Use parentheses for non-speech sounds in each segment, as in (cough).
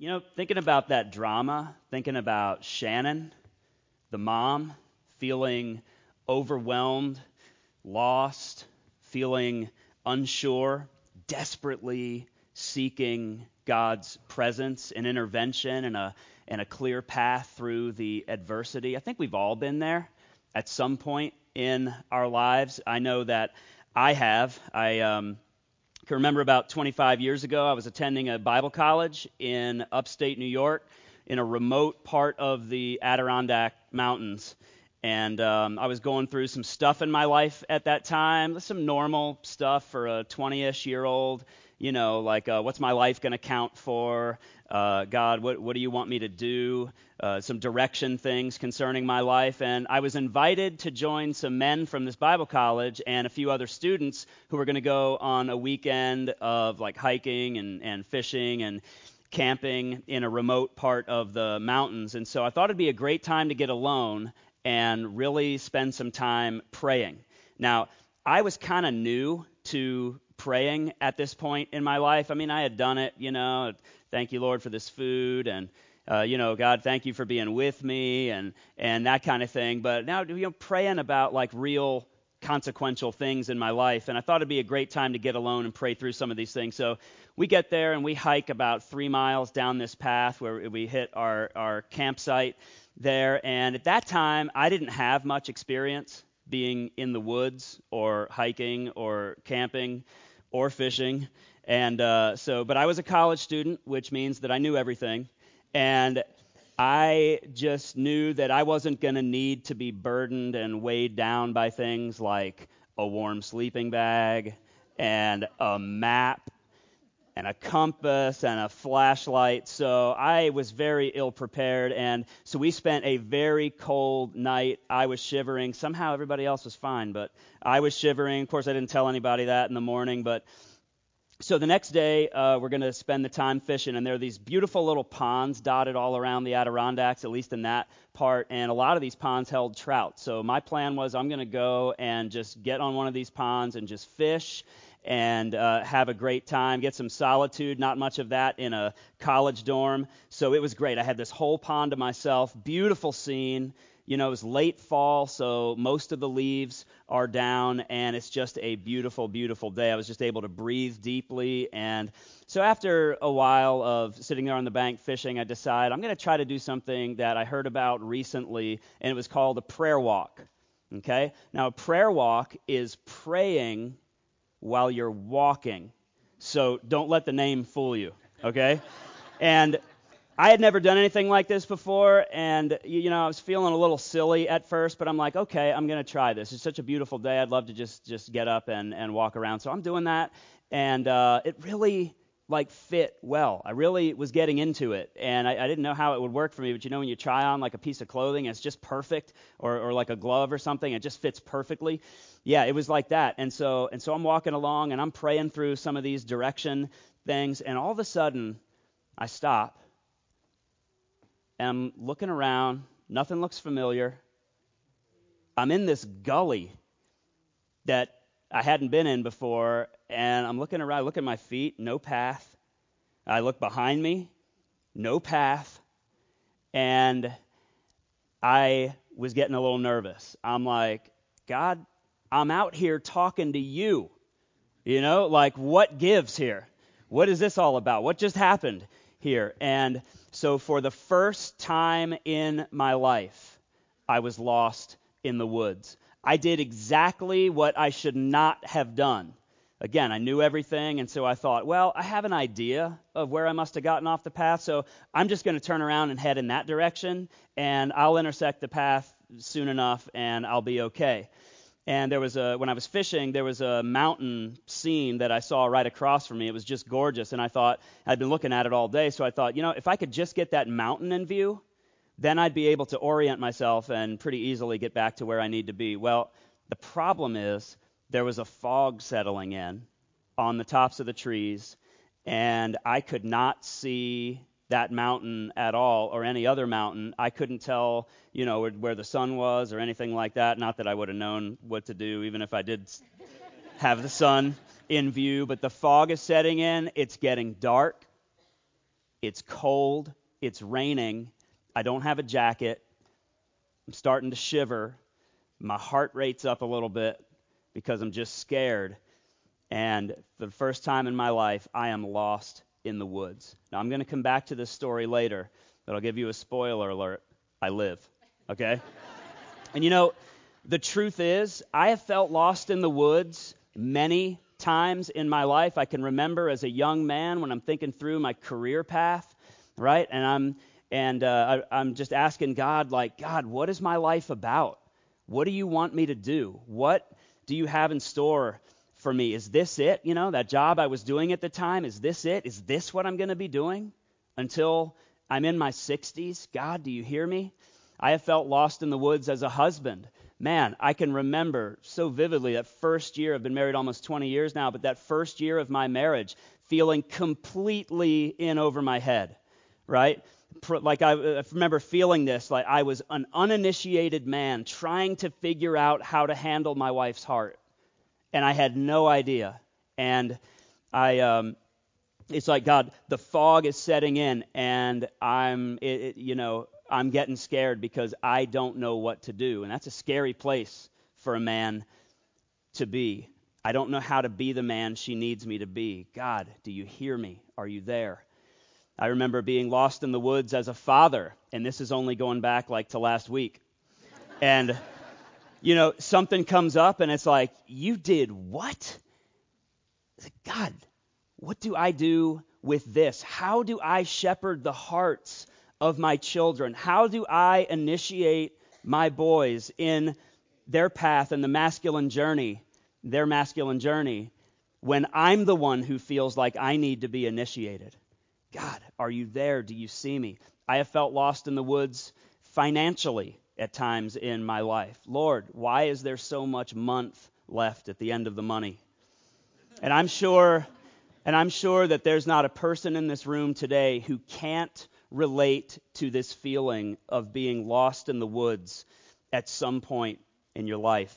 you know, thinking about that drama, thinking about Shannon, the mom, feeling overwhelmed, lost, feeling unsure, desperately seeking God's presence and intervention and a, and a clear path through the adversity. I think we've all been there at some point in our lives. I know that I have. I um, can remember about 25 years ago, I was attending a Bible college in upstate New York in a remote part of the Adirondack Mountains. And um, I was going through some stuff in my life at that time, some normal stuff for a 20 ish year old. You know, like uh, what's my life going to count for? Uh, God, what, what do you want me to do? Uh, some direction things concerning my life. And I was invited to join some men from this Bible college and a few other students who were going to go on a weekend of like hiking and, and fishing and camping in a remote part of the mountains. And so I thought it'd be a great time to get alone and really spend some time praying. Now, I was kind of new to praying at this point in my life. I mean, I had done it, you know, thank you, Lord, for this food, and, uh, you know, God, thank you for being with me, and, and that kind of thing. But now, you know, praying about like real consequential things in my life. And I thought it'd be a great time to get alone and pray through some of these things. So we get there and we hike about three miles down this path where we hit our, our campsite there. And at that time, I didn't have much experience being in the woods or hiking or camping or fishing. And uh, so, but I was a college student, which means that I knew everything. And I just knew that I wasn't going to need to be burdened and weighed down by things like a warm sleeping bag and a map and a compass and a flashlight. So I was very ill prepared. And so we spent a very cold night. I was shivering. Somehow everybody else was fine, but I was shivering. Of course, I didn't tell anybody that in the morning, but. So the next day, uh, we're going to spend the time fishing, and there are these beautiful little ponds dotted all around the Adirondacks, at least in that part, and a lot of these ponds held trout. So my plan was I'm going to go and just get on one of these ponds and just fish and uh, have a great time, get some solitude, not much of that in a college dorm. So it was great. I had this whole pond to myself, beautiful scene. You know, it's late fall, so most of the leaves are down, and it's just a beautiful, beautiful day. I was just able to breathe deeply. And so after a while of sitting there on the bank fishing, I decided I'm going to try to do something that I heard about recently, and it was called a prayer walk. Okay? Now, a prayer walk is praying while you're walking. So don't let the name fool you, okay? and I had never done anything like this before, and you know I was feeling a little silly at first, but I'm like, okay, I'm gonna try this. It's such a beautiful day. I'd love to just just get up and and walk around. So I'm doing that, and uh, it really like fit well. I really was getting into it, and I, I, didn't know how it would work for me. But you know, when you try on like a piece of clothing, it's just perfect, or, or like a glove or something, it just fits perfectly. Yeah, it was like that. And so, and so I'm walking along, and I'm praying through some of these direction things, and all of a sudden, I stop, and I'm looking around. Nothing looks familiar. I'm in this gully that I hadn't been in before, and I'm looking around, I look at my feet, no path. I look behind me, no path. And I was getting a little nervous. I'm like, God, I'm out here talking to you. You know, like what gives here? What is this all about? What just happened here? And so, for the first time in my life, I was lost in the woods. I did exactly what I should not have done. Again, I knew everything, and so I thought, well, I have an idea of where I must have gotten off the path, so I'm just going to turn around and head in that direction, and I'll intersect the path soon enough, and I'll be okay. And there was a, when I was fishing, there was a mountain scene that I saw right across from me. It was just gorgeous, and I thought, I'd been looking at it all day, so I thought, you know, if I could just get that mountain in view, then I'd be able to orient myself and pretty easily get back to where I need to be. Well, the problem is there was a fog settling in on the tops of the trees, and I could not see that mountain at all or any other mountain. I couldn't tell, you know, where, the sun was or anything like that. Not that I would have known what to do, even if I did have the sun in view. But the fog is setting in. It's getting dark. It's cold. It's raining. I don't have a jacket. I'm starting to shiver. My heart rate's up a little bit because I'm just scared. And for the first time in my life, I am lost in the woods. Now, I'm going to come back to this story later, but I'll give you a spoiler alert. I live. Okay? (laughs) and you know, the truth is, I have felt lost in the woods many times in my life. I can remember as a young man when I'm thinking through my career path, right? And I'm and uh, I, I'm just asking God, like, God, what is my life about? What do you want me to do? What do you have in store for me? Is this it? You know, that job I was doing at the time, is this it? Is this what I'm going to be doing until I'm in my 60s? God, do you hear me? I have felt lost in the woods as a husband. Man, I can remember so vividly that first year, I've been married almost 20 years now, but that first year of my marriage, feeling completely in over my head, right? Like I, I remember feeling this, like I was an uninitiated man trying to figure out how to handle my wife's heart and I had no idea. And I, um, it's like God, the fog is setting in, and I'm, it, it, you know, I'm getting scared because I don't know what to do, and that's a scary place for a man to be. I don't know how to be the man she needs me to be. God, do you hear me? Are you there? I remember being lost in the woods as a father, and this is only going back like to last week. And you know, something comes up and it's like, you did what? God, what do I do with this? How do I shepherd the hearts of my children? How do I initiate my boys in their path and the masculine journey, their masculine journey, when I'm the one who feels like I need to be initiated? God, are you there? Do you see me? I have felt lost in the woods financially at times in my life. Lord, why is there so much month left at the end of the money? And I'm sure and I'm sure that there's not a person in this room today who can't relate to this feeling of being lost in the woods at some point in your life.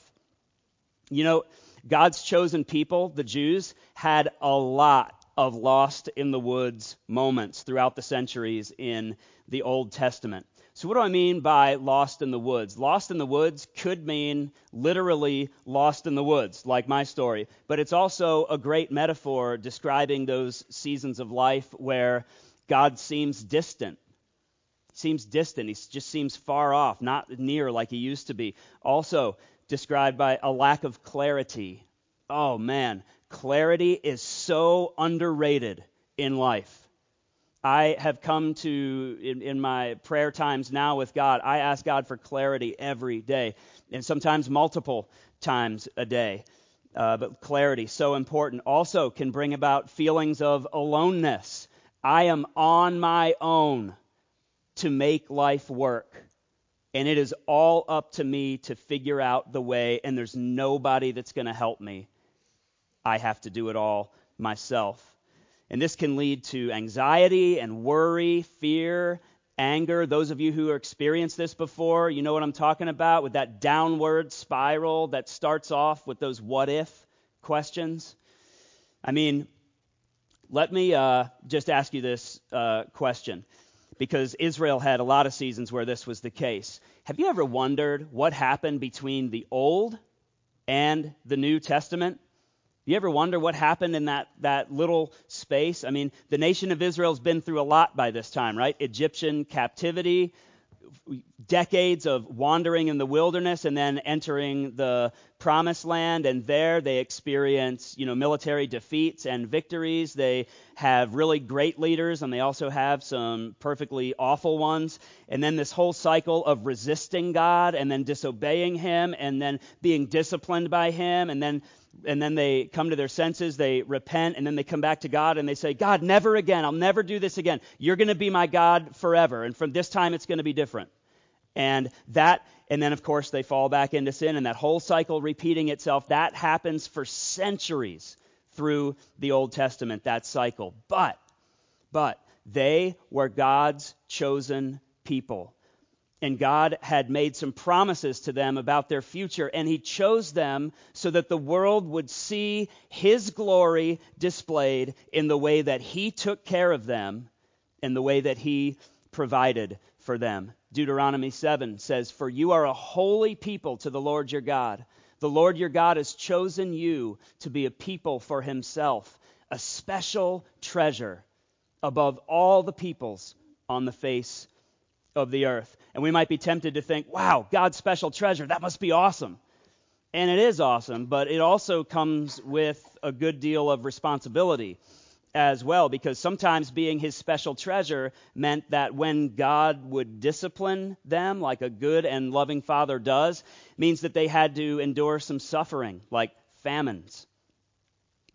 You know, God's chosen people, the Jews, had a lot of lost in the woods moments throughout the centuries in the Old Testament. So, what do I mean by lost in the woods? Lost in the woods could mean literally lost in the woods, like my story, but it's also a great metaphor describing those seasons of life where God seems distant. Seems distant. He just seems far off, not near like he used to be. Also described by a lack of clarity. Oh man, clarity is so underrated in life. I have come to, in, in, my prayer times now with God, I ask God for clarity every day, and sometimes multiple times a day. Uh, but clarity, so important, also can bring about feelings of aloneness. I am on my own to make life work. And it is all up to me to figure out the way, and there's nobody that's going to help me. I have to do it all myself. And this can lead to anxiety and worry, fear, anger. Those of you who have experienced this before, you know what I'm talking about with that downward spiral that starts off with those what if questions. I mean, let me uh, just ask you this uh, question because Israel had a lot of seasons where this was the case. Have you ever wondered what happened between the Old and the New Testament? You ever wonder what happened in that, that little space? I mean, the nation of Israel's been through a lot by this time, right? Egyptian captivity, decades of wandering in the wilderness and then entering the promised land and there they experience you know military defeats and victories they have really great leaders and they also have some perfectly awful ones and then this whole cycle of resisting god and then disobeying him and then being disciplined by him and then and then they come to their senses, they repent, and then they come back to God and they say, God, never again. I'll never do this again. You're going to be my God forever. And from this time, it's going to be different. And that, and then of course, they fall back into sin, and that whole cycle repeating itself, that happens for centuries through the Old Testament, that cycle. But, but, they were God's chosen people and God had made some promises to them about their future, and He chose them so that the world would see His glory displayed in the way that He took care of them and the way that he provided for them. Deuteronomy 7 says, For you are a holy people to the Lord your God. The Lord your God has chosen you to be a people for himself, a special treasure above all the peoples on the face of the earth. And we might be tempted to think, wow, God's special treasure, that must be awesome. And it is awesome, but it also comes with a good deal of responsibility as well, because sometimes being his special treasure meant that when God would discipline them, like a good and loving father does, means that they had to endure some suffering, like famines,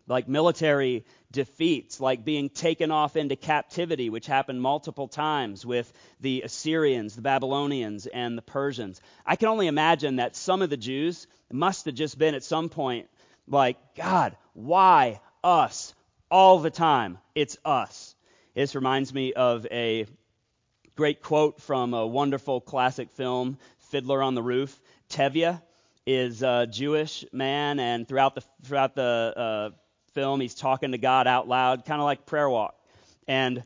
like military defeats, like being taken off into captivity, which happened multiple times with the Assyrians, the Babylonians, and the Persians. I can only imagine that some of the Jews must have just been at some point like, God, why us? All the time, it's us. This reminds me of a great quote from a wonderful classic film, Fiddler on the Roof. Tevye is a Jewish man, and throughout the throughout the uh, film, he's talking to God out loud, kind of like prayer walk. And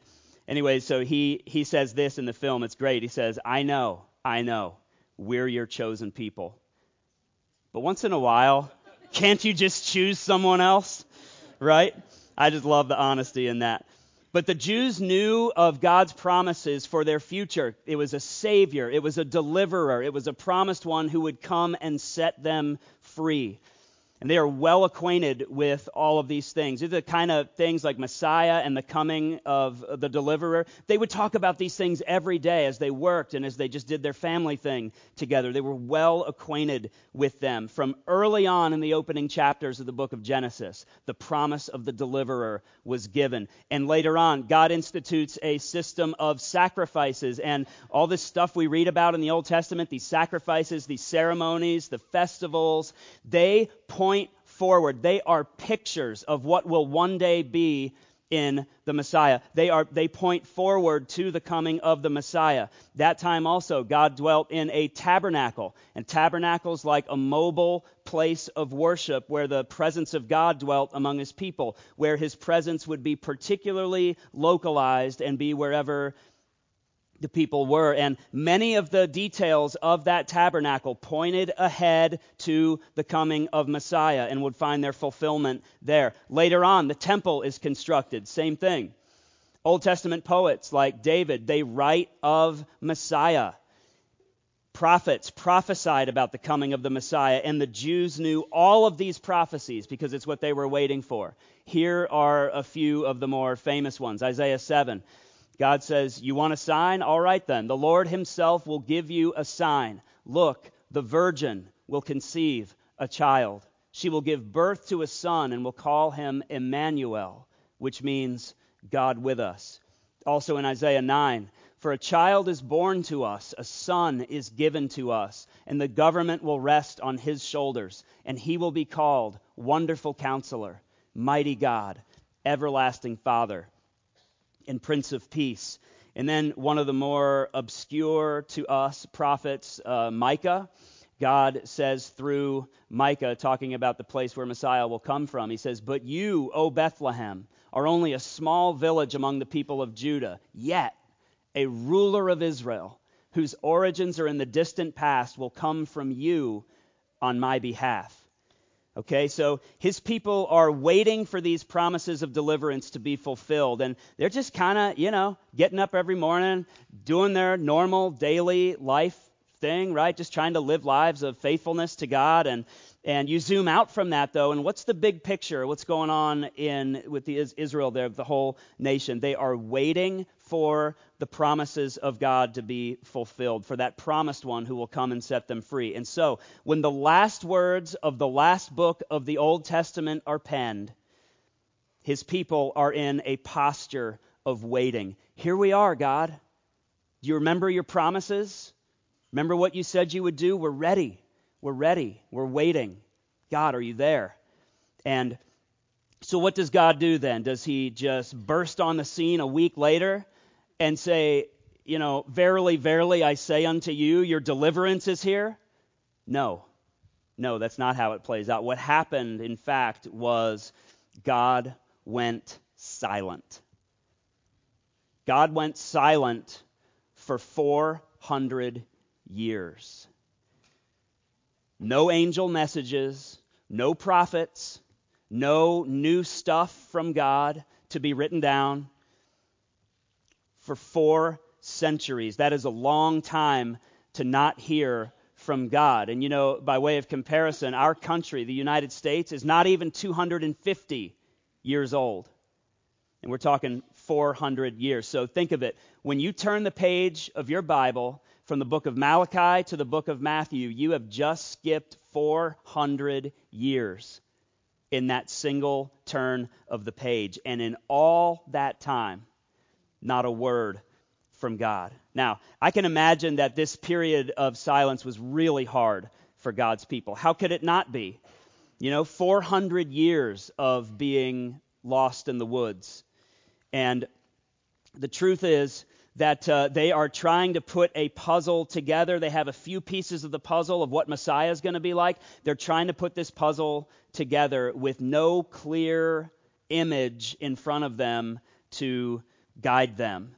anyway, so he he says this in the film. It's great. He says, "I know, I know, we're your chosen people, but once in a while, can't you just choose someone else?" Right? I just love the honesty in that. But the Jews knew of God's promises for their future. It was a Savior, it was a deliverer, it was a promised one who would come and set them free. And they are well acquainted with all of these things. These are the kind of things like Messiah and the coming of the deliverer. They would talk about these things every day as they worked and as they just did their family thing together. They were well acquainted with them. From early on in the opening chapters of the book of Genesis, the promise of the deliverer was given. And later on, God institutes a system of sacrifices and all this stuff we read about in the Old Testament, these sacrifices, these ceremonies, the festivals, they point forward. They are pictures of what will one day be in the Messiah. They are they point forward to the coming of the Messiah. That time also God dwelt in a tabernacle, and tabernacles like a mobile place of worship where the presence of God dwelt among his people, where his presence would be particularly localized and be wherever the people were. And many of the details of that tabernacle pointed ahead to the coming of Messiah and would find their fulfillment there. Later on, the temple is constructed. Same thing. Old Testament poets like David, they write of Messiah. Prophets prophesied about the coming of the Messiah, and the Jews knew all of these prophecies because it's what they were waiting for. Here are a few of the more famous ones Isaiah 7. God says, You want a sign? All right then. The Lord Himself will give you a sign. Look, the virgin will conceive a child. She will give birth to a son and will call him Emmanuel, which means God with us. Also in Isaiah 9, for a child is born to us, a son is given to us, and the government will rest on his shoulders, and he will be called Wonderful Counselor, Mighty God, Everlasting Father and Prince of Peace. And then one of the more obscure to us prophets, uh, Micah. God says through Micah, talking about the place where Messiah will come from, he says, But you, O Bethlehem, are only a small village among the people of Judah, yet a ruler of Israel, whose origins are in the distant past, will come from you on my behalf. Okay, so his people are waiting for these promises of deliverance to be fulfilled. And they're just kind of, you know, getting up every morning, doing their normal daily life thing, right? Just trying to live lives of faithfulness to God. And, and you zoom out from that, though, and what's the big picture? What's going on in with the Israel there, the whole nation? They are waiting for the promises of God to be fulfilled, for that promised one who will come and set them free. And so, when the last words of the last book of the Old Testament are penned, his people are in a posture of waiting. Here we are, God. Do you remember your promises? Remember what you said you would do? We're ready. We're ready. We're waiting. God, are you there? And so, what does God do then? Does he just burst on the scene a week later? and say, you know, verily, verily, I say unto you, your deliverance is here? No. No, that's not how it plays out. What happened, in fact, was God went silent. God went silent for 400 years. No angel messages, no prophets, no new stuff from God to be written down for four centuries. That is a long time to not hear from God. And you know, by way of comparison, our country, the United States, is not even 250 years old. And we're talking 400 years. So think of it. When you turn the page of your Bible from the book of Malachi to the book of Matthew, you have just skipped 400 years in that single turn of the page. And in all that time, not a word from God. Now, I can imagine that this period of silence was really hard for God's people. How could it not be? You know, 400 years of being lost in the woods. And the truth is that uh, they are trying to put a puzzle together. They have a few pieces of the puzzle of what Messiah is going to be like. They're trying to put this puzzle together with no clear image in front of them to guide them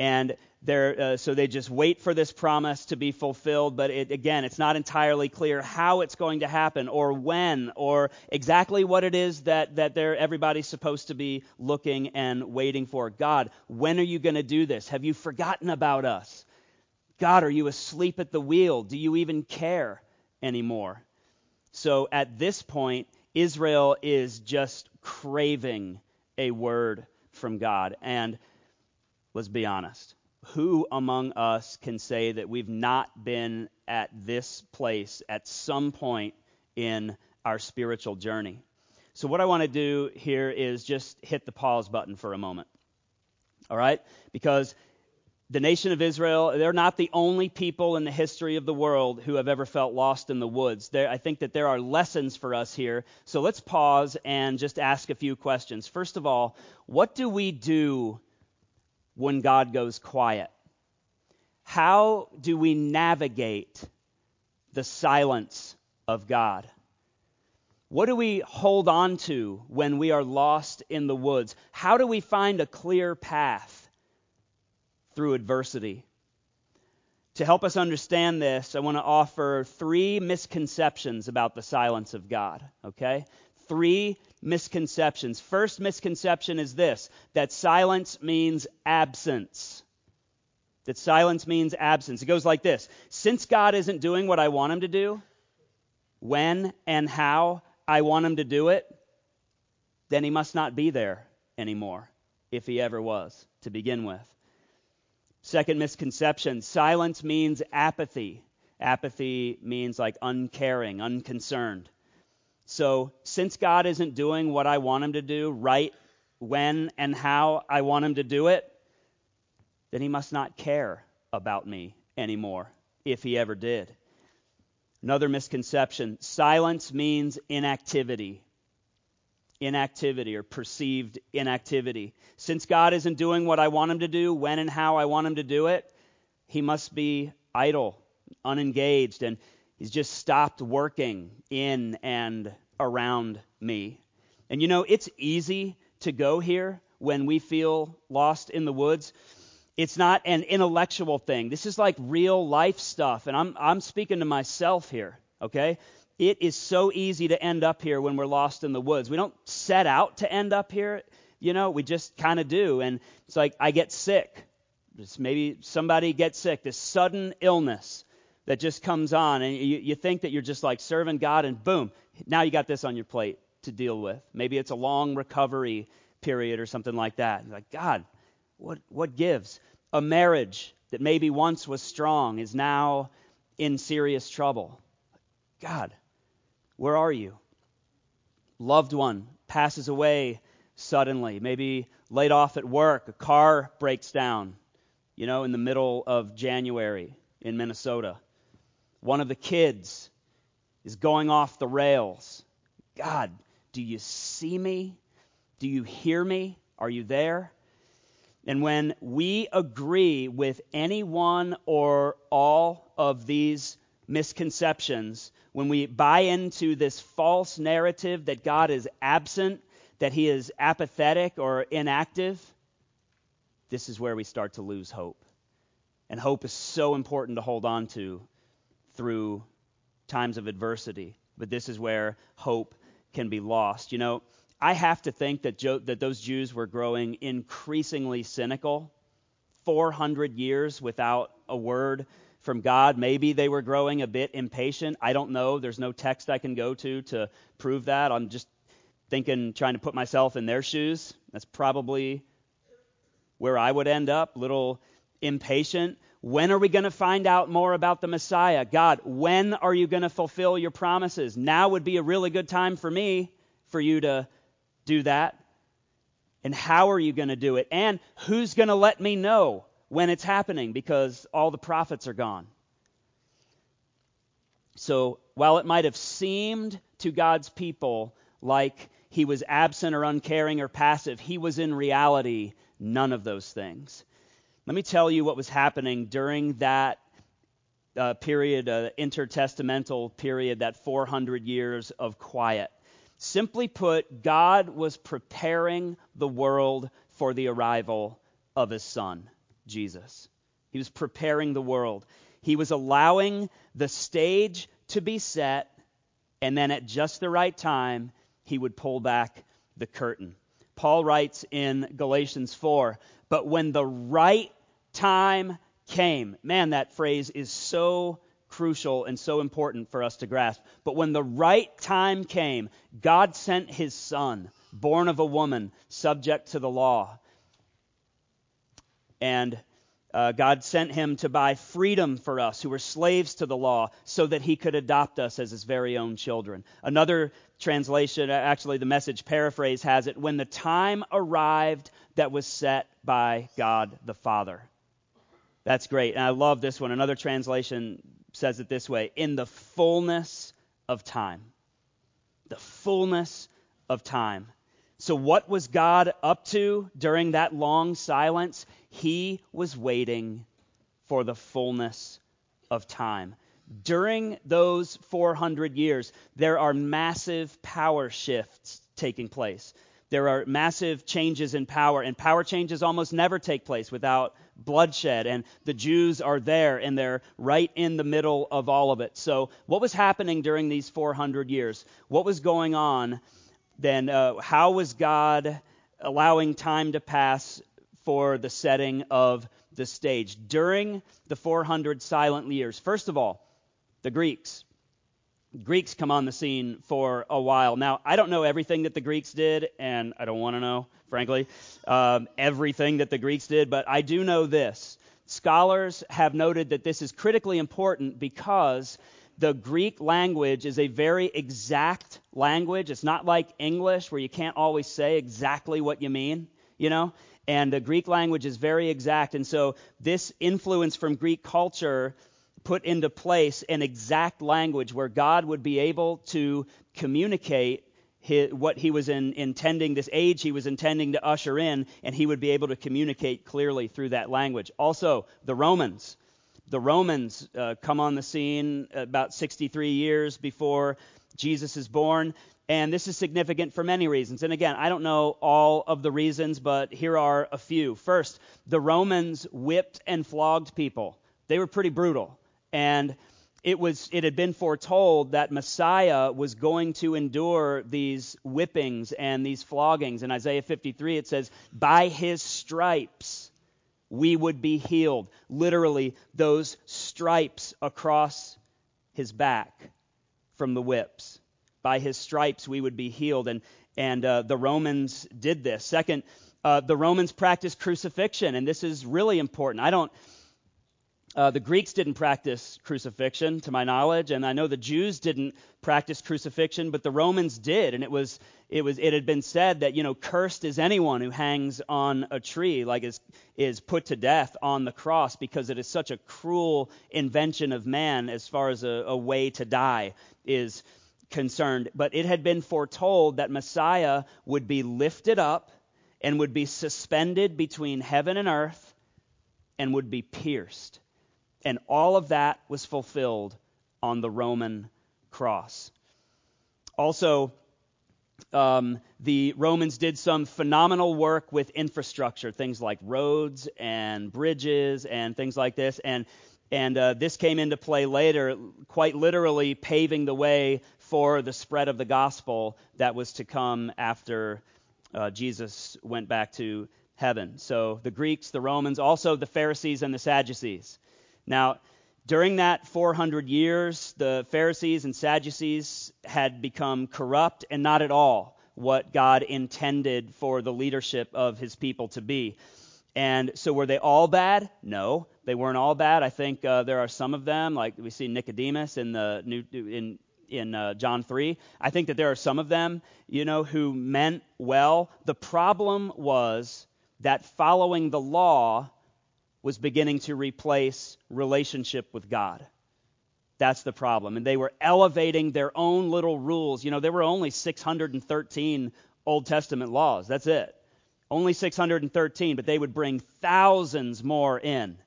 and uh, so they just wait for this promise to be fulfilled. But it, again, it's not entirely clear how it's going to happen, or when, or exactly what it is that that they're, everybody's supposed to be looking and waiting for. God, when are you going to do this? Have you forgotten about us? God, are you asleep at the wheel? Do you even care anymore? So at this point, Israel is just craving a word from God. And let's be honest. Who among us can say that we've not been at this place at some point in our spiritual journey? So, what I want to do here is just hit the pause button for a moment. All right? Because the nation of Israel, they're not the only people in the history of the world who have ever felt lost in the woods. There, I think that there are lessons for us here. So let's pause and just ask a few questions. First of all, what do we do when God goes quiet? How do we navigate the silence of God? What do we hold on to when we are lost in the woods? How do we find a clear path through adversity? To help us understand this, I want to offer three misconceptions about the silence of God, okay? Three misconceptions. First misconception is this that silence means absence. That silence means absence. It goes like this Since God isn't doing what I want him to do, when and how I want him to do it, then he must not be there anymore, if he ever was to begin with. Second misconception silence means apathy. Apathy means like uncaring, unconcerned. So, since God isn't doing what I want him to do right when and how I want him to do it, then he must not care about me anymore, if he ever did. Another misconception silence means inactivity. Inactivity or perceived inactivity. Since God isn't doing what I want him to do, when and how I want him to do it, he must be idle, unengaged, and He's just stopped working in and around me. And you know, it's easy to go here when we feel lost in the woods. It's not an intellectual thing. This is like real life stuff. And I'm, I'm speaking to myself here, okay? It is so easy to end up here when we're lost in the woods. We don't set out to end up here, you know, we just kind of do. And it's like, I get sick. Just maybe somebody gets sick, this sudden illness that just comes on, and you, you think that you're just like serving God, and boom, now you got this on your plate to deal with. Maybe it's a long recovery period or something like that. You're like, God, what, what gives? A marriage that maybe once was strong is now in serious trouble. God, where are you? Loved one passes away suddenly, maybe laid off at work, a car breaks down, you know, in the middle of January in Minnesota. One of the kids is going off the rails. God, do you see me? Do you hear me? Are you there? And when we agree with any one or all of these misconceptions, when we buy into this false narrative that God is absent, that he is apathetic or inactive, this is where we start to lose hope. And hope is so important to hold on to through times of adversity. But this is where hope can be lost. You know, I have to think that, jo- that those Jews were growing increasingly cynical. 400 years without a word from God. Maybe they were growing a bit impatient. I don't know. There's no text I can go to to prove that. I'm just thinking, trying to put myself in their shoes. That's probably where I would end up, little impatient. When are we going to find out more about the Messiah? God, when are you going to fulfill your promises? Now would be a really good time for me for you to do that. And how are you going to do it? And who's going to let me know when it's happening because all the prophets are gone? So while it might have seemed to God's people like he was absent or uncaring or passive, he was in reality none of those things. Let me tell you what was happening during that uh, period, uh, intertestamental period, that 400 years of quiet. Simply put, God was preparing the world for the arrival of his son, Jesus. He was preparing the world. He was allowing the stage to be set, and then at just the right time, he would pull back the curtain. Paul writes in Galatians 4 But when the right time came. Man, that phrase is so crucial and so important for us to grasp. But when the right time came, God sent his son, born of a woman, subject to the law. And uh, God sent him to buy freedom for us who were slaves to the law so that he could adopt us as his very own children. Another translation, actually, the message paraphrase has it when the time arrived that was set by God the Father. That's great. And I love this one. Another translation says it this way in the fullness of time. The fullness of time. So, what was God up to during that long silence? He was waiting for the fullness of time. During those 400 years, there are massive power shifts taking place. There are massive changes in power, and power changes almost never take place without bloodshed. And the Jews are there, and they're right in the middle of all of it. So, what was happening during these 400 years? What was going on then? Uh, how was God allowing time to pass for the setting of the stage? During the 400 silent years, first of all, the Greeks. Greeks come on the scene for a while. Now, I don't know everything that the Greeks did, and I don't want to know, frankly, um, everything that the Greeks did, but I do know this. Scholars have noted that this is critically important because the Greek language is a very exact language. It's not like English where you can't always say exactly what you mean, you know? And the Greek language is very exact. And so this influence from Greek culture put into place an exact language where God would be able to communicate his, what he was in, intending, this age he was intending to usher in, and he would be able to communicate clearly through that language. Also, the Romans. The Romans uh, come on the scene about 63 years before Jesus is born. And this is significant for many reasons. And again, I don't know all of the reasons, but here are a few. First, the Romans whipped and flogged people. They were pretty brutal. And it was it had been foretold that Messiah was going to endure these whippings and these floggings. In Isaiah 53 it says, "By his stripes we would be healed." Literally, those stripes across his back from the whips. By his stripes we would be healed, and and uh, the Romans did this. Second, uh, the Romans practiced crucifixion, and this is really important. I don't uh, the Greeks didn't practice crucifixion, to my knowledge, and I know the Jews didn't practice crucifixion, but the Romans did, and it was it was it had been said that you know cursed is anyone who hangs on a tree, like is is put to death on the cross, because it is such a cruel invention of man as far as a, a way to die is concerned. But it had been foretold that Messiah would be lifted up and would be suspended between heaven and earth and would be pierced and all of that was fulfilled on the Roman cross. Also, um, the Romans did some phenomenal work with infrastructure, things like roads and bridges and things like this. And and uh, this came into play later, quite literally paving the way for the spread of the gospel that was to come after uh, Jesus went back to heaven. So the Greeks, the Romans, also the Pharisees and the Sadducees. Now, during that 400 years, the Pharisees and Sadducees had become corrupt and not at all what God intended for the leadership of his people to be. And so were they all bad? No, they weren't all bad. I think uh, there are some of them, like we see Nicodemus in the new in in uh, John 3. I think that there are some of them, you know, who meant well. The problem was that following the law was beginning to replace relationship with God. That's the problem. And they were elevating their own little rules. You know, there were only 613 Old Testament laws. That's it. Only 613, but they would bring thousands more in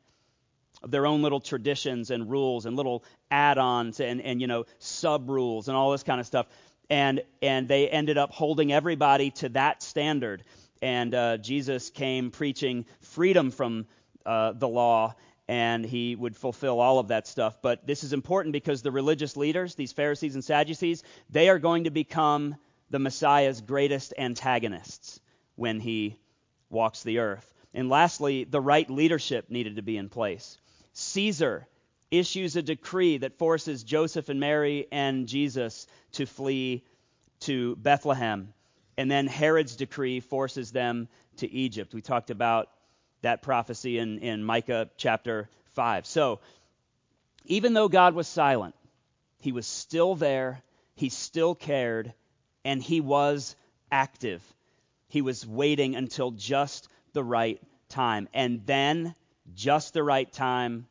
of their own little traditions and rules and little add-ons and, and you know sub rules and all this kind of stuff and and they ended up holding everybody to that standard and uh, jesus came preaching freedom from uh, the law and he would fulfill all of that stuff but this is important because the religious leaders these pharisees and sadducees they are going to become the messiah's greatest antagonists when he walks the earth and lastly the right leadership needed to be in place Caesar issues a decree that forces Joseph and Mary and Jesus to flee to Bethlehem. And then Herod's decree forces them to Egypt. We talked about that prophecy in, in Micah chapter 5. So, even though God was silent, he was still there, he still cared, and he was active. He was waiting until just the right time. And then just the right time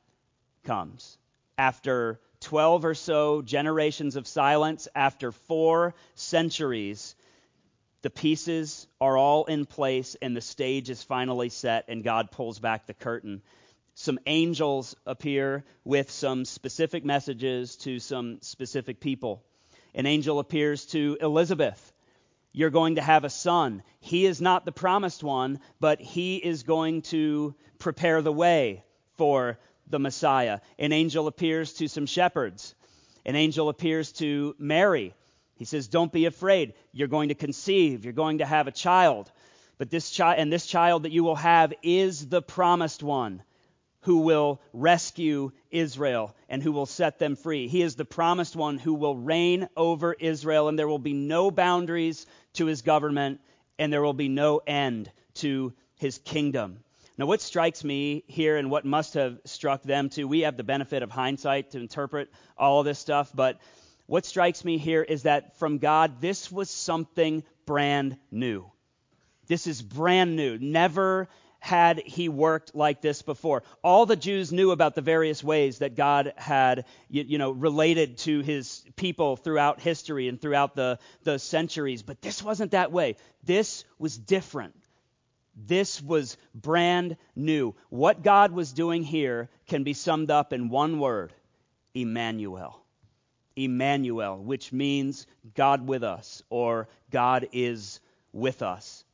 comes. After 12 or so generations of silence, after four centuries, the pieces are all in place and the stage is finally set, and God pulls back the curtain. Some angels appear with some specific messages to some specific people. An angel appears to Elizabeth. You're going to have a son. He is not the promised one, but he is going to prepare the way for the Messiah. An angel appears to some shepherds. An angel appears to Mary. He says, Don't be afraid. You're going to conceive. You're going to have a child. But this child, and this child that you will have is the promised one who will rescue Israel and who will set them free. He is the promised one who will reign over Israel, and there will be no boundaries to his government, and there will be no end to his kingdom. Now, what strikes me here and what must have struck them too, we have the benefit of hindsight to interpret all of this stuff, but what strikes me here is that from God, this was something brand new. This is brand new. Never had he worked like this before. All the Jews knew about the various ways that God had, you, you, know, related to his people throughout history and throughout the, the centuries, but this wasn't that way. This was different. This was brand new. What God was doing here can be summed up in one word Emmanuel. Emmanuel, which means God with us or God is with us.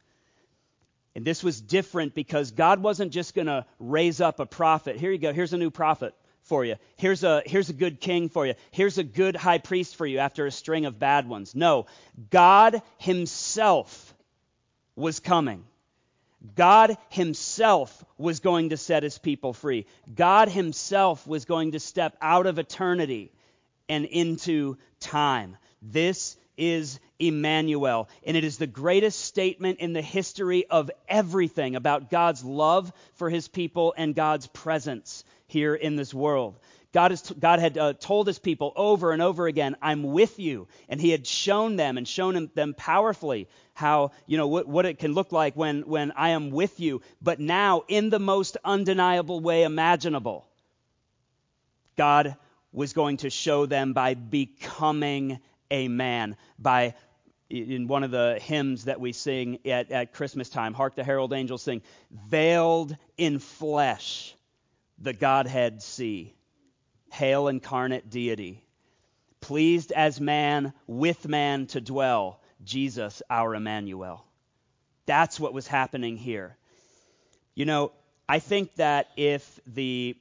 And this was different because God wasn't just going to raise up a prophet. Here you go. Here's a new prophet for you. Here's a, here's a good king for you. Here's a good high priest for you after a string of bad ones. No, God Himself was coming. God Himself was going to set His people free. God Himself was going to step out of eternity and into time. This is Emmanuel, and it is the greatest statement in the history of everything about God's love for His people and God's presence here in this world. God, is, God had uh, told his people over and over again, I'm with you. And he had shown them and shown them powerfully how, you know, what, what it can look like when, when I am with you. But now, in the most undeniable way imaginable, God was going to show them by becoming a man, by in one of the hymns that we sing at, at Christmas time, Hark the Herald Angels sing, veiled in flesh, the Godhead see. Hail incarnate deity, pleased as man with man to dwell, Jesus our Emmanuel. That's what was happening here. You know, I think that if the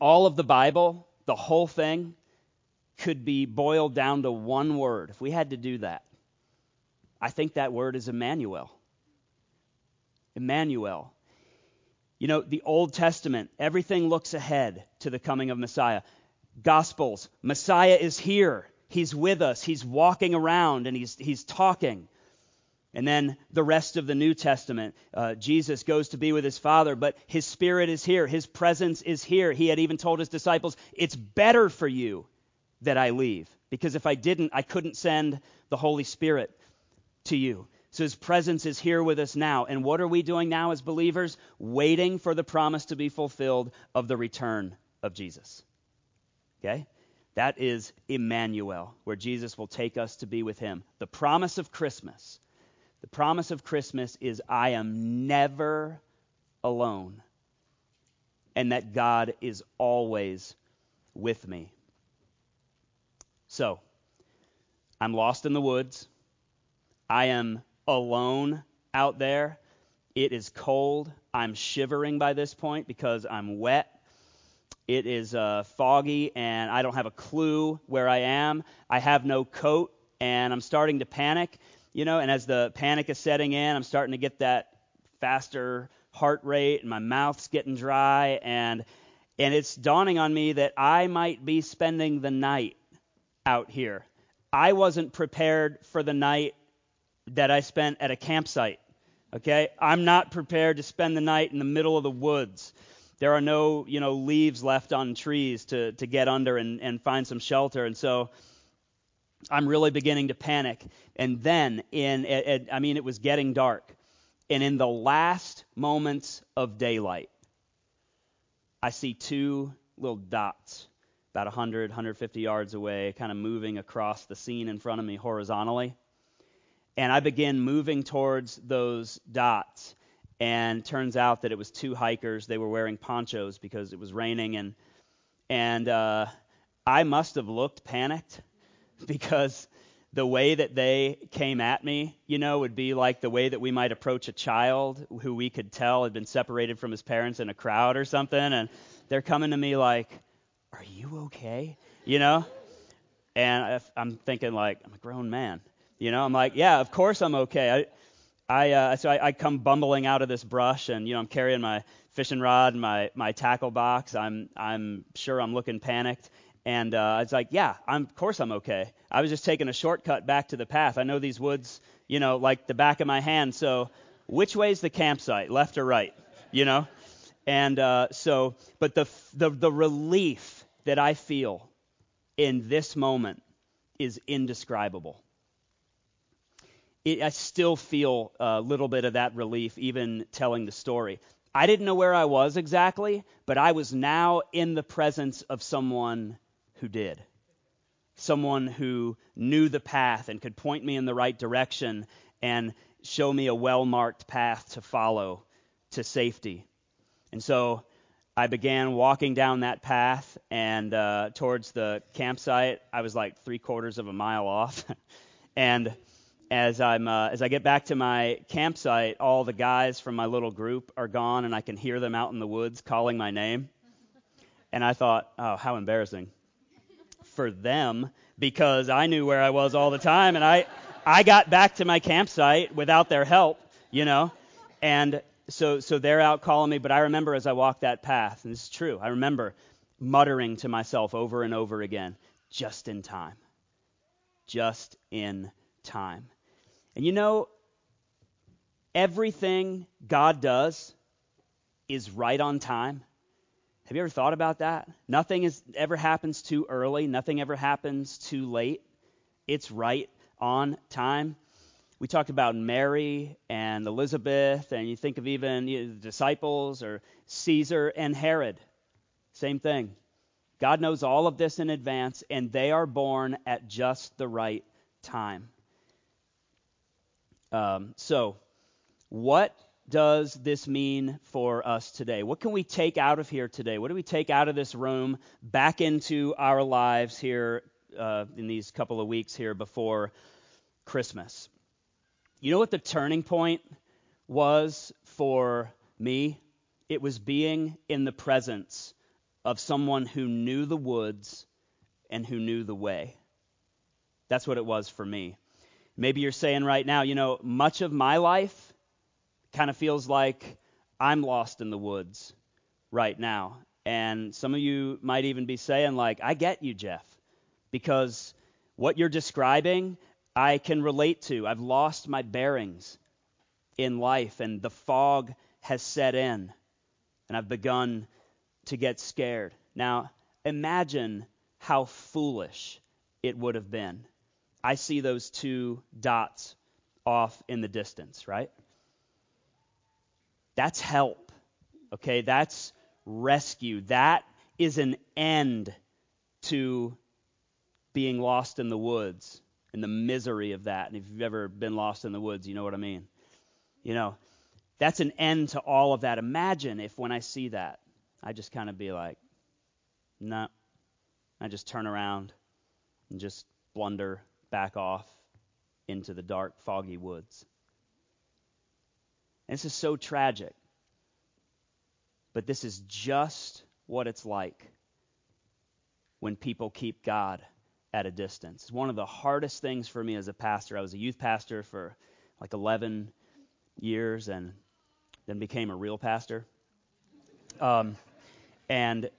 all of the Bible, the whole thing, could be boiled down to one word, if we had to do that, I think that word is Emmanuel. Emmanuel. You know, the Old Testament, everything looks ahead to the coming of Messiah. Gospels, Messiah is here. He's with us. He's walking around and he's, he's talking. And then the rest of the New Testament, uh, Jesus goes to be with his Father, but his Spirit is here. His presence is here. He had even told his disciples, It's better for you that I leave, because if I didn't, I couldn't send the Holy Spirit to you. So his presence is here with us now. And what are we doing now as believers? Waiting for the promise to be fulfilled of the return of Jesus. Okay? That is Emmanuel, where Jesus will take us to be with him. The promise of Christmas. The promise of Christmas is I am never alone, and that God is always with me. So, I'm lost in the woods. I am alone out there. It is cold. I'm shivering by this point because I'm wet. It is uh, foggy and I don't have a clue where I am. I have no coat and I'm starting to panic, you know, and as the panic is setting in, I'm starting to get that faster heart rate and my mouth's getting dry and and it's dawning on me that I might be spending the night out here. I wasn't prepared for the night that I spent at a campsite. Okay? I'm not prepared to spend the night in the middle of the woods. There are no, you know, leaves left on trees to, to get under and, and find some shelter. And so I'm really beginning to panic. And then in it, it, I mean it was getting dark. And in the last moments of daylight, I see two little dots about 100, 150 yards away, kind of moving across the scene in front of me horizontally and I begin moving towards those dots. And turns out that it was two hikers. They were wearing ponchos because it was raining, and and uh, I must have looked panicked (laughs) because the way that they came at me, you know, would be like the way that we might approach a child who we could tell had been separated from his parents in a crowd or something, and they're coming to me like, "Are you okay?" You know, and I'm thinking like, I'm a grown man, you know, I'm like, yeah, of course I'm okay. I, I uh, so I, I come bumbling out of this brush, and you know, I'm carrying my fishing rod and my my tackle box. I'm I'm sure I'm looking panicked, and uh, it's like, yeah, I'm of course I'm okay. I was just taking a shortcut back to the path. I know these woods, you know, like the back of my hand. So, which way's the campsite, left or right? You know, and uh, so, but the the the relief that I feel in this moment is indescribable it, I still feel a little bit of that relief even telling the story. I didn't know where I was exactly, but I was now in the presence of someone who did. Someone who knew the path and could point me in the right direction and show me a well marked path to follow to safety. And so I began walking down that path and uh, towards the campsite. I was like three quarters of a mile off. (laughs) and as I'm uh, as I get back to my campsite, all the guys from my little group are gone, and I can hear them out in the woods calling my name. And I thought, oh, how embarrassing for them because I knew where I was all the time, and I I got back to my campsite without their help, you know, and so so they're out calling me. But I remember as I walked that path, and this is true. I remember muttering to myself over and over again, just in time, just in time. And you know, everything God does is right on time. Have you ever thought about that? Nothing is, ever happens too early, nothing ever happens too late. It's right on time. We talked about Mary and Elizabeth, and you think of even you know, the disciples or Caesar and Herod. Same thing. God knows all of this in advance, and they are born at just the right time. Um, so, what does this mean for us today? What can we take out of here today? What do we take out of this room back into our lives here uh, in these couple of weeks here before Christmas. You know what the turning point was for me? It was being in the presence of someone who knew the woods and who knew the way. That's what it was for me. Maybe you're saying right now, you know, much of my life kind of feels like I'm lost in the woods right now. And some of you might even be saying, like, I get you, Jeff, because what you're describing, I can relate to. I've lost my bearings in life, and the fog has set in, and I've begun to get scared. Now, imagine how foolish it would have been. I see those two dots off in the distance, right? That's help. Okay, that's rescue. That is an end to being lost in the woods and the misery of that. And if you've ever been lost in the woods, you know what I mean. You know, that's an end to all of that. Imagine if when I see that, I just kind of be like, no. Nah. I just turn around and just blunder back off into the dark, foggy woods. And this is so tragic. But this is just what it's like when people keep God at a distance. It's one of the hardest things for me as a pastor. I was a youth pastor for like 11 years and then became a real pastor. Um, and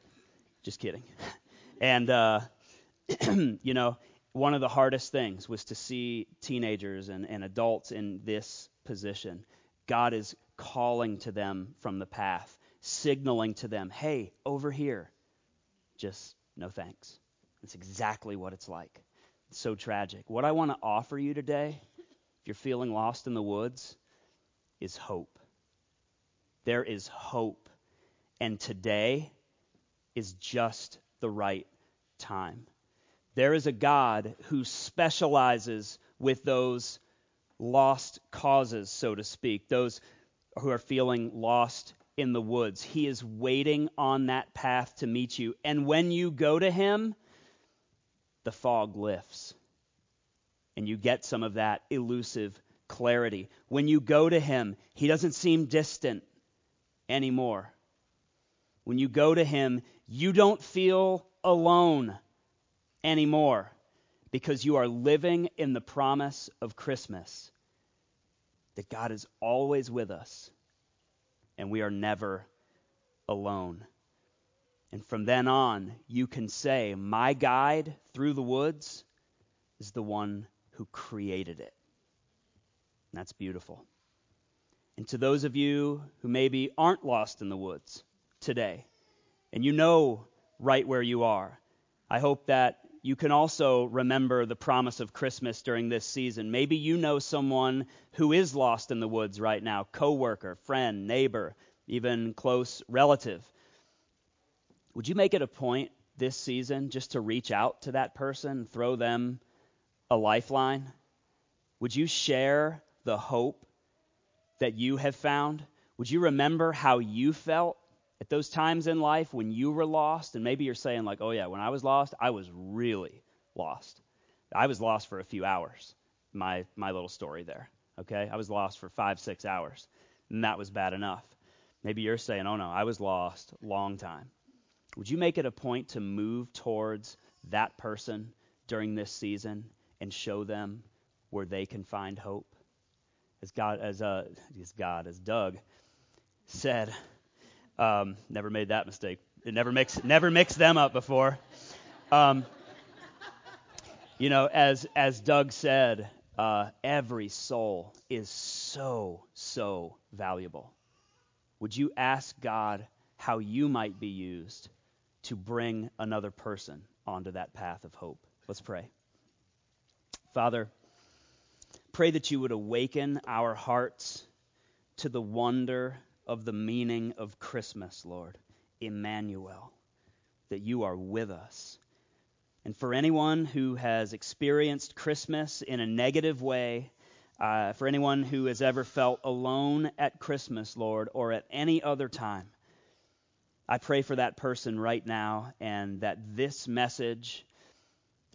just kidding. (laughs) And, uh, (clears throat) you know, one of the hardest things was to see teenagers and, and adults in this position. God is calling to them from the path signaling to them, hey, over here, just no thanks. That's exactly what it's like. It's so tragic. What I want to offer you today, if you're feeling lost in the woods, is hope. There is hope. And today is just the right time. There is a God who specializes with those lost causes, so to speak, those who are feeling lost in the woods. He is waiting on that path to meet you. And when you go to him, the fog lifts. And you get some of that elusive clarity. When you go to him, he doesn't seem distant anymore. When you go to him, you don't feel alone anymore because you are living in the promise of Christmas that God is always with us and we are never alone. And from then on, you can say, My guide through the woods is the one who created it. And that's beautiful. And to those of you who maybe aren't lost in the woods today, and you know right where you are, I hope that you can also remember the promise of Christmas during this season. Maybe you know someone who is lost in the woods right now coworker, friend, neighbor, even close relative. Would you make it a point this season just to reach out to that person, throw them a lifeline? Would you share the hope that you have found? Would you remember how you felt at those times in life when you were lost, and maybe you're saying, like, oh, yeah, when I was lost, I was really lost. I was lost for a few hours, my, my little story there. Okay? I was lost for five, six hours, and that was bad enough. Maybe you're saying, oh, no, I was lost long time. Would you make it a point to move towards that person during this season and show them where they can find hope? As God, as uh, as God, as Doug said, um, never made that mistake. It never mix never mixed them up before. Um, you know, as as Doug said, uh, every soul is so so valuable. Would you ask God how you might be used to bring another person onto that path of hope? Let's pray. Father, pray that you would awaken our hearts to the wonder of the meaning of Christmas, Lord, Emmanuel, that you are with us. And for anyone who has experienced Christmas in a negative way, uh, for anyone who has ever felt alone at Christmas, Lord, or at any other time, I pray for that person right now and that this message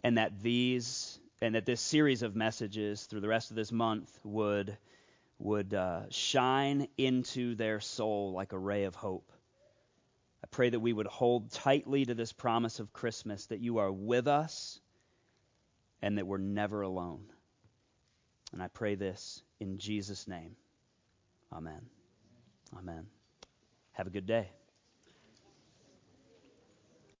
and that these and that this series of messages through the rest of this month would would uh, shine into their soul like a ray of hope. I pray that we would hold tightly to this promise of Christmas that you are with us and that we're never alone. And I pray this in Jesus' name. Amen. Amen. Have a good day.